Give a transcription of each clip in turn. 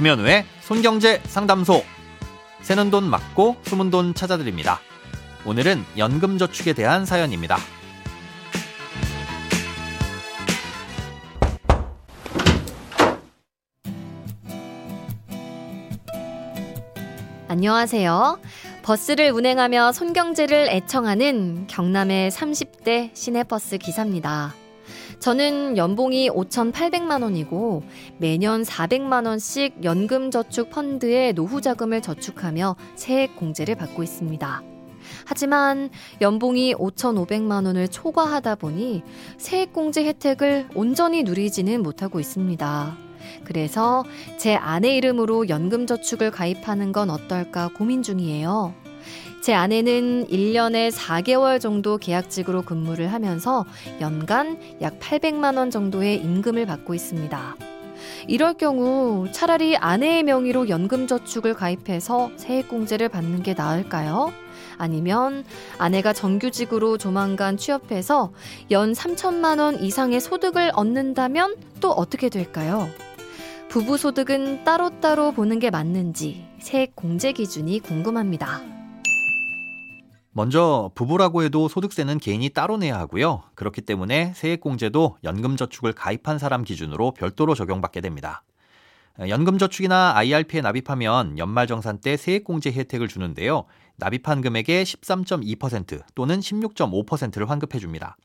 김현우의 손경제 상담소. 새는 돈 맞고 숨은 돈 찾아드립니다. 오늘은 연금저축에 대한 사연입니다. 안녕하세요. 버스를 운행하며 손경제를 애청하는 경남의 30대 시내버스 기사입니다. 저는 연봉이 5,800만 원이고 매년 400만 원씩 연금저축 펀드에 노후 자금을 저축하며 세액 공제를 받고 있습니다. 하지만 연봉이 5,500만 원을 초과하다 보니 세액 공제 혜택을 온전히 누리지는 못하고 있습니다. 그래서 제 아내 이름으로 연금저축을 가입하는 건 어떨까 고민 중이에요. 제 아내는 1년에 4개월 정도 계약직으로 근무를 하면서 연간 약 800만 원 정도의 임금을 받고 있습니다. 이럴 경우 차라리 아내의 명의로 연금저축을 가입해서 세액공제를 받는 게 나을까요? 아니면 아내가 정규직으로 조만간 취업해서 연 3천만 원 이상의 소득을 얻는다면 또 어떻게 될까요? 부부 소득은 따로따로 보는 게 맞는지 세액 공제 기준이 궁금합니다. 먼저 부부라고 해도 소득세는 개인이 따로 내야 하고요. 그렇기 때문에 세액공제도 연금저축을 가입한 사람 기준으로 별도로 적용받게 됩니다. 연금저축이나 IRP에 납입하면 연말정산 때 세액공제 혜택을 주는데요. 납입한 금액의 13.2% 또는 16.5%를 환급해 줍니다.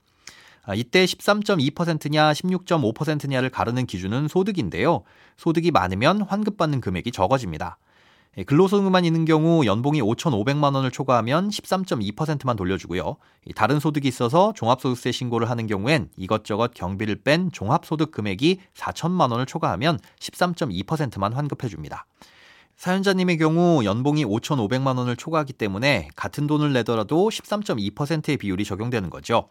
이때 13.2%냐 16.5%냐를 가르는 기준은 소득인데요. 소득이 많으면 환급받는 금액이 적어집니다. 예, 근로소득만 있는 경우 연봉이 5,500만 원을 초과하면 13.2%만 돌려주고요. 다른 소득이 있어서 종합소득세 신고를 하는 경우엔 이것저것 경비를 뺀 종합소득 금액이 4천만 원을 초과하면 13.2%만 환급해 줍니다. 사연자님의 경우 연봉이 5,500만 원을 초과하기 때문에 같은 돈을 내더라도 13.2%의 비율이 적용되는 거죠.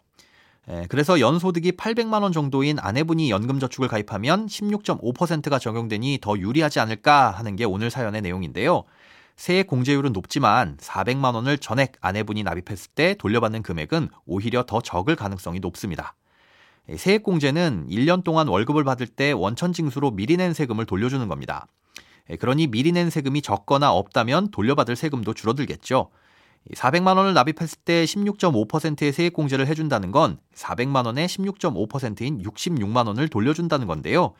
예, 그래서 연소득이 800만 원 정도인 아내분이 연금저축을 가입하면 16.5%가 적용되니 더 유리하지 않을까 하는 게 오늘 사연의 내용인데요. 세액 공제율은 높지만 400만 원을 전액 아내분이 납입했을 때 돌려받는 금액은 오히려 더 적을 가능성이 높습니다. 예, 세액 공제는 1년 동안 월급을 받을 때 원천 징수로 미리 낸 세금을 돌려주는 겁니다. 예, 그러니 미리 낸 세금이 적거나 없다면 돌려받을 세금도 줄어들겠죠. 400만 원을 납입했을 때 16.5%의 세액 공제를 해준다는 건 400만 원의 16.5%인 66만 원을 돌려준다는 건데요.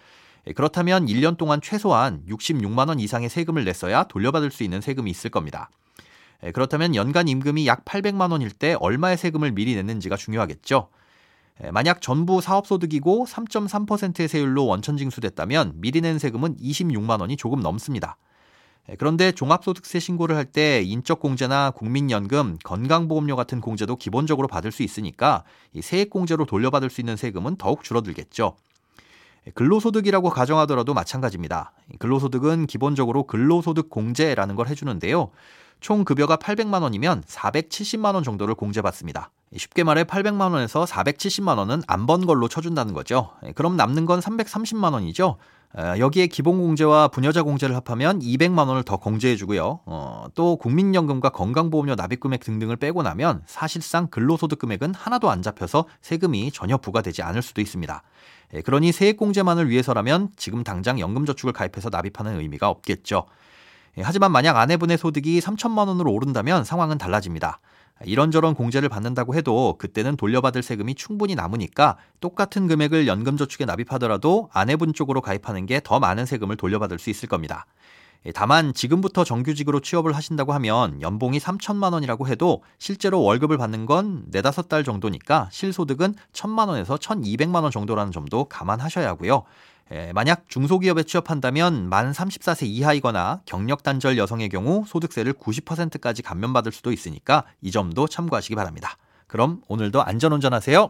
예, 그렇다면 1년 동안 최소한 66만 원 이상의 세금을 냈어야 돌려받을 수 있는 세금이 있을 겁니다. 예, 그렇다면 연간 임금이 약 800만 원일 때 얼마의 세금을 미리 냈는지가 중요하겠죠. 예, 만약 전부 사업소득이고 3.3%의 세율로 원천 징수됐다면 미리 낸 세금은 26만 원이 조금 넘습니다. 예, 그런데 종합소득세 신고를 할 때 인적공제나 국민연금, 건강보험료 같은 공제도 기본적으로 받을 수 있으니까 이 세액공제로 돌려받을 수 있는 세금은 더욱 줄어들겠죠. 예, 근로소득이라고 가정하더라도 마찬가지입니다. 근로소득은 기본적으로 근로소득 공제라는 걸 해주는데요. 총 급여가 800만 원이면 470만 원 정도를 공제받습니다. 쉽게 말해 800만 원에서 470만 원은 안 번 걸로 쳐준다는 거죠. 예, 그럼 남는 건 330만 원이죠. 여기에 기본공제와 부녀자 공제를 합하면 200만 원을 더 공제해주고요. 어, 또 국민연금과 건강보험료 납입금액 등등을 빼고 나면 사실상 근로소득 금액은 하나도 안 잡혀서 세금이 전혀 부과되지 않을 수도 있습니다. 예, 그러니 세액공제만을 위해서라면 지금 당장 연금저축을 가입해서 납입하는 의미가 없겠죠. 예, 하지만 만약 아내분의 소득이 3천만 원으로 오른다면 상황은 달라집니다. 이런저런 공제를 받는다고 해도 그때는 돌려받을 세금이 충분히 남으니까 똑같은 금액을 연금저축에 납입하더라도 아내분 쪽으로 가입하는 게 더 많은 세금을 돌려받을 수 있을 겁니다. 예, 다만 지금부터 정규직으로 취업을 하신다고 하면 연봉이 3천만 원이라고 해도 실제로 월급을 받는 건 네다섯 달 정도니까 실소득은 1천만 원에서 1,200만 원 정도라는 점도 감안하셔야 하고요. 예, 만약 중소기업에 취업한다면 만 34세 이하이거나 경력 단절 여성의 경우 소득세를 90%까지 감면받을 수도 있으니까 이 점도 참고하시기 바랍니다. 그럼 오늘도 안전운전하세요.